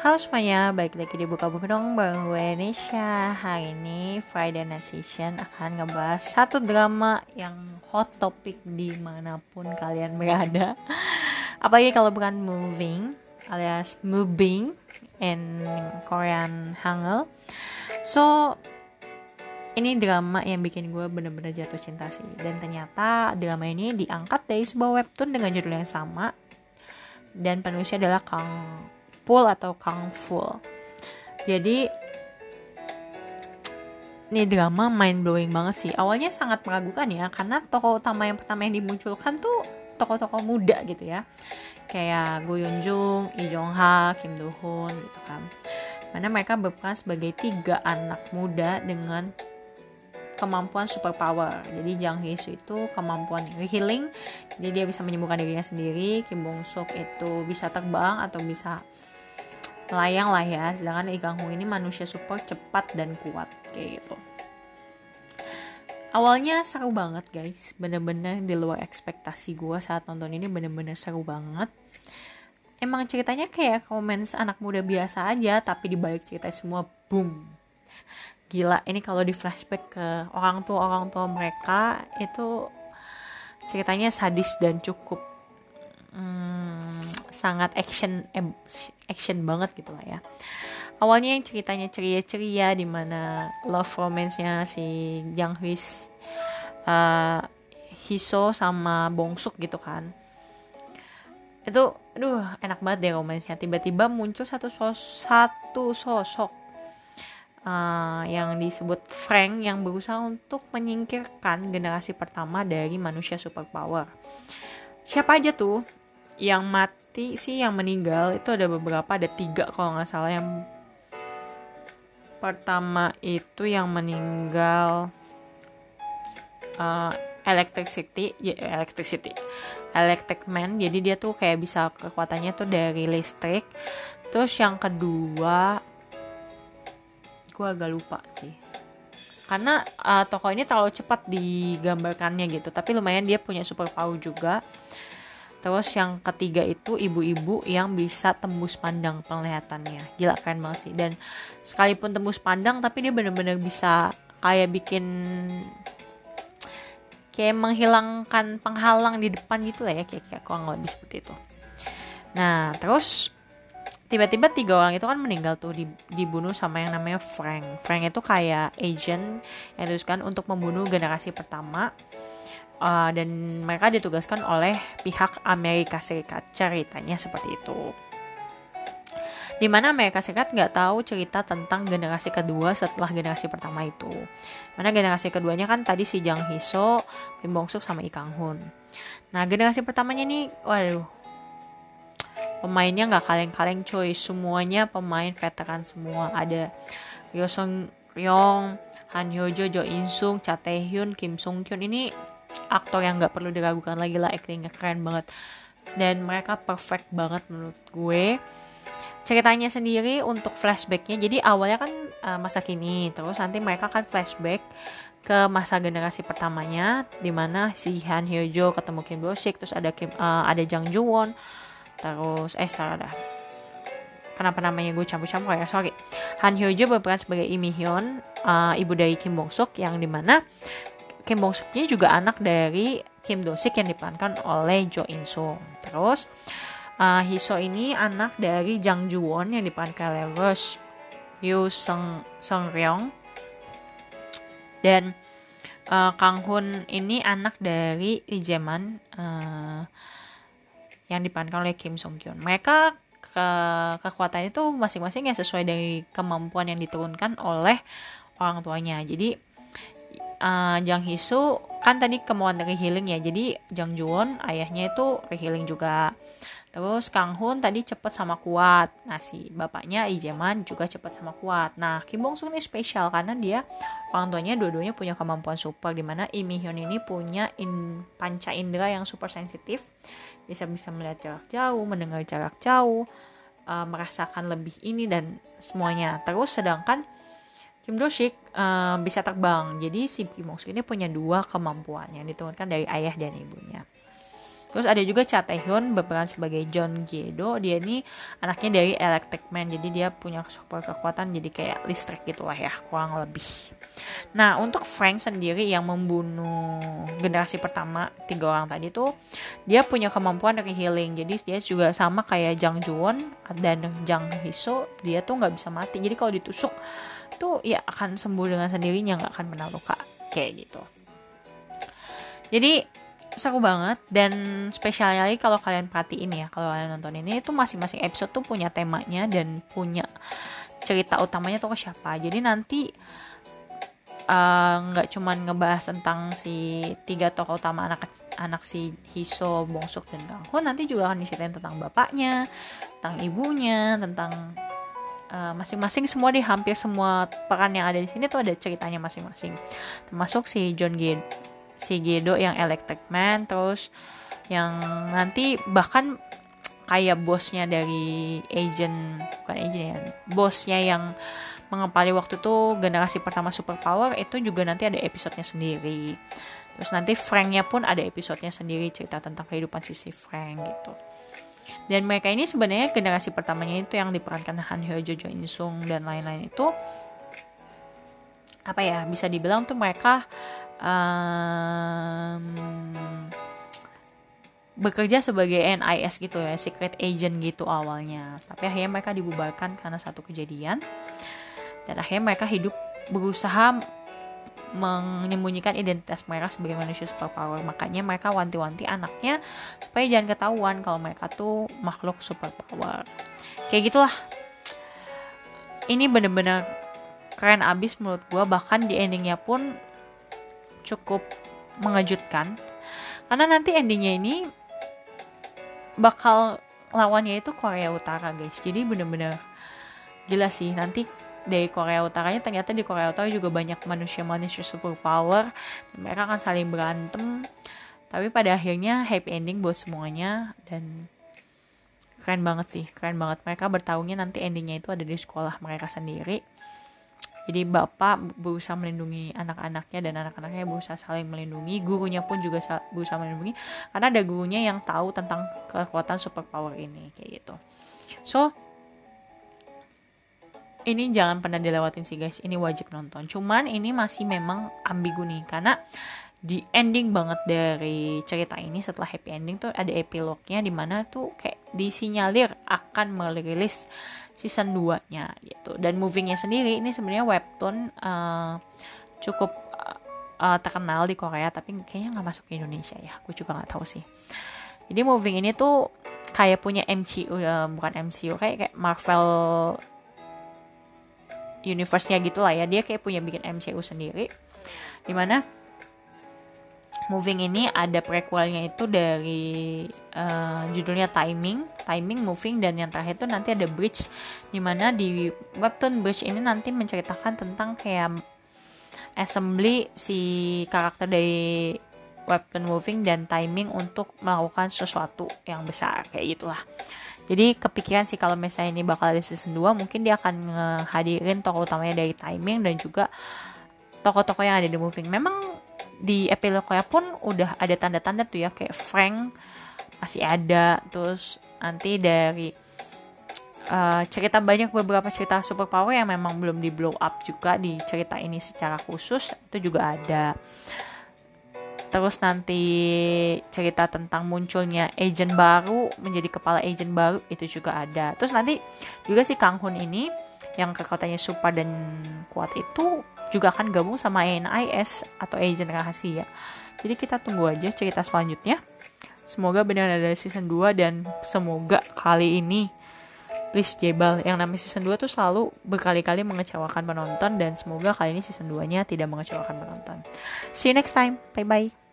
Halo semuanya, balik lagi di Buka Buku dong gue Nisha Hari ini Friday Night Session akan ngebahas satu drama yang hot topic di mana pun kalian berada. Apalagi kalau bukan moving alias moving in Korean Hangul. So ini drama yang bikin gue bener-bener jatuh cinta sih. Dan ternyata drama ini diangkat dari sebuah webtoon dengan judul yang sama. Dan penulisnya adalah Kang Pul atau Kang Ful. Jadi ini drama mind blowing banget sih. Awalnya sangat meragukan ya karena tokoh utama yang pertama yang dimunculkan tuh tokoh-tokoh muda gitu ya. Kayak Go Yoon Jung, Lee Jong Ha, Kim Do Hoon gitu kan. Mana mereka berperan sebagai tiga anak muda dengan kemampuan superpower. Jadi Jang Hee Soo itu kemampuan healing, jadi dia bisa menyembuhkan dirinya sendiri. Kim Bong Sok itu bisa terbang atau bisa layang lah ya sedangkan Hong ini manusia super cepat dan kuat kayak gitu. Awalnya seru banget guys. Bener-bener di luar ekspektasi gue saat nonton ini bener-bener seru banget. Emang ceritanya kayak romance anak muda biasa aja tapi dibalik cerita semua boom. Gila ini kalau di flashback ke orang tua orang tua mereka itu ceritanya sadis dan cukup. Hmm, sangat action action banget gitu lah ya. Awalnya yang ceritanya ceria-ceria di mana love romance-nya si Jang Hwis uh, Hiso sama Bongsuk gitu kan. Itu aduh enak banget deh romansnya tiba-tiba muncul satu sos satu sosok uh, yang disebut Frank yang berusaha untuk menyingkirkan generasi pertama dari manusia superpower. Siapa aja tuh yang mati sih yang meninggal itu ada beberapa ada tiga kalau nggak salah. Yang pertama itu yang meninggal uh, electricity ya electricity electric man. Jadi dia tuh kayak bisa kekuatannya tuh dari listrik. Terus yang kedua gue agak lupa sih. Karena uh, tokoh ini terlalu cepat digambarkannya gitu tapi lumayan dia punya super power juga Terus yang ketiga itu ibu-ibu yang bisa tembus pandang penglihatannya. Gila keren banget sih. Dan sekalipun tembus pandang tapi dia bener-bener bisa kayak bikin kayak menghilangkan penghalang di depan gitu lah ya kayak, kayak kurang lebih seperti itu. Nah terus tiba-tiba tiga orang itu kan meninggal tuh dibunuh sama yang namanya Frank. Frank itu kayak agent yang dituliskan untuk membunuh generasi pertama uh, dan mereka ditugaskan oleh pihak Amerika Serikat ceritanya seperti itu di mana Amerika Serikat nggak tahu cerita tentang generasi kedua setelah generasi pertama itu. Mana generasi keduanya kan tadi si Jang Hiso, Kim Bong Suk sama Ikang Hun. Nah generasi pertamanya nih, waduh, pemainnya nggak kaleng-kaleng cuy, semuanya pemain veteran semua. Ada Ryo Song Ryong, Han Hyo Jo, Jo In Sung, Cha Tae Hyun, Kim Sung Kyun ini aktor yang nggak perlu diragukan lagi lah actingnya keren banget. Dan mereka perfect banget menurut gue. Ceritanya sendiri untuk flashbacknya jadi awalnya kan uh, masa kini terus nanti mereka akan flashback ke masa generasi pertamanya di mana si Han Hyo Jo ketemu Kim Do Sik terus ada Kim uh, ada Jang Joo Won terus eh salah dah. Kenapa namanya gue campur-campur ya? Sorry. Han Hyo Jo berperan sebagai Imi Hyun uh, ibu dari Kim Bong Suk yang di mana Kim Bong Suknya juga anak dari Kim Do Sik yang diperankan oleh Jo In Sung. Terus uh, Hiso ini anak dari Jang Ju Won yang diperankan oleh Rush Yu Seng Seng Ryong. Dan uh, Kang Hun ini anak dari Lee Jae-man uh, yang diperankan oleh Kim Song Kyun. Mereka ke kekuatan itu masing-masing yang sesuai dari kemampuan yang diturunkan oleh orang tuanya. Jadi uh, Jang Hisu kan tadi kemauan dari healing ya. Jadi Jang Juwon ayahnya itu rehealing juga. Terus Kang Hun tadi cepet sama kuat. Nah si bapaknya Ijeman juga cepet sama kuat. Nah Kim Bong Sung ini spesial karena dia orang tuanya dua-duanya punya kemampuan super di mana Mi Hyun ini punya in, panca indera yang super sensitif. Bisa bisa melihat jarak jauh mendengar jarak jauh uh, merasakan lebih ini dan semuanya. Terus sedangkan Kim Do Sik uh, bisa terbang. Jadi si Kim Bong Suk ini punya dua kemampuan yang diturunkan dari ayah dan ibunya. Terus ada juga Cha Taehyun berperan sebagai John Gyedo. Dia ini anaknya dari Electric Man. Jadi dia punya super kekuatan jadi kayak listrik gitu lah ya, kurang lebih. Nah, untuk Frank sendiri yang membunuh generasi pertama tiga orang tadi tuh dia punya kemampuan dari healing. Jadi dia juga sama kayak Jang Juwon dan Jang Hiso, dia tuh nggak bisa mati. Jadi kalau ditusuk tuh ya akan sembuh dengan sendirinya, nggak akan pernah luka kayak gitu. Jadi seru banget dan spesial lagi kalau kalian perhatiin ya kalau kalian nonton ini itu masing-masing episode tuh punya temanya dan punya cerita utamanya tuh ke siapa jadi nanti nggak uh, cuman ngebahas tentang si tiga tokoh utama anak anak si Hiso, Bongsuk dan Kang nanti juga akan diceritain tentang bapaknya, tentang ibunya, tentang eh, masing-masing uh, semua di hampir semua peran yang ada di sini tuh ada ceritanya masing-masing. Termasuk si John Gid si Gedo yang Electric Man terus yang nanti bahkan kayak bosnya dari agent bukan agent ya bosnya yang mengepali waktu itu generasi pertama superpower itu juga nanti ada episodenya sendiri terus nanti Franknya pun ada episodenya sendiri cerita tentang kehidupan sisi Frank gitu dan mereka ini sebenarnya generasi pertamanya itu yang diperankan Han Hyo Jo In Sung dan lain-lain itu apa ya bisa dibilang tuh mereka um, bekerja sebagai NIS gitu ya, secret agent gitu awalnya. Tapi akhirnya mereka dibubarkan karena satu kejadian. Dan akhirnya mereka hidup berusaha menyembunyikan identitas mereka sebagai manusia superpower. Makanya mereka wanti-wanti anaknya supaya jangan ketahuan kalau mereka tuh makhluk superpower. Kayak gitulah. Ini bener-bener keren abis menurut gue. Bahkan di endingnya pun cukup mengejutkan karena nanti endingnya ini bakal lawannya itu Korea Utara guys jadi bener-bener gila sih nanti dari Korea Utaranya ternyata di Korea Utara juga banyak manusia-manusia super power. Mereka akan saling berantem. Tapi pada akhirnya happy ending buat semuanya. Dan keren banget sih keren banget. Mereka bertahunnya nanti endingnya itu ada di sekolah mereka sendiri. Jadi bapak berusaha melindungi anak-anaknya dan anak-anaknya berusaha saling melindungi, gurunya pun juga berusaha melindungi. Karena ada gurunya yang tahu tentang kekuatan superpower ini kayak gitu. So ini jangan pernah dilewatin sih guys, ini wajib nonton. Cuman ini masih memang ambigu nih karena di ending banget dari cerita ini setelah happy ending tuh ada epilognya di mana tuh kayak disinyalir akan merilis season 2 nya gitu. Dan movingnya sendiri ini sebenarnya webtoon uh, cukup uh, terkenal di Korea tapi kayaknya nggak masuk ke Indonesia ya. Aku juga nggak tahu sih. Jadi moving ini tuh kayak punya MCU uh, bukan MCU kayak kayak Marvel universe-nya gitu lah ya. Dia kayak punya bikin MCU sendiri. Di mana Moving ini ada prequelnya itu dari uh, judulnya Timing, Timing, Moving dan yang terakhir itu nanti ada Bridge. Di mana di webtoon Bridge ini nanti menceritakan tentang kayak assembly si karakter dari webtoon Moving dan Timing untuk melakukan sesuatu yang besar kayak gitulah. Jadi kepikiran sih kalau misalnya ini bakal ada season 2 mungkin dia akan ngehadirin tokoh utamanya dari Timing dan juga tokoh-tokoh yang ada di Moving. Memang di epilognya pun udah ada tanda-tanda tuh ya kayak Frank masih ada terus nanti dari uh, cerita banyak beberapa cerita superpower yang memang belum di blow up juga di cerita ini secara khusus itu juga ada terus nanti cerita tentang munculnya agent baru menjadi kepala agent baru itu juga ada terus nanti juga si Kang Hun ini yang kekuatannya super dan kuat itu juga akan gabung sama NIS atau agent rahasia. Jadi kita tunggu aja cerita selanjutnya. Semoga benar ada season 2 dan semoga kali ini Please Jebal yang namanya season 2 tuh selalu berkali-kali mengecewakan penonton dan semoga kali ini season 2 nya tidak mengecewakan penonton. See you next time. Bye bye.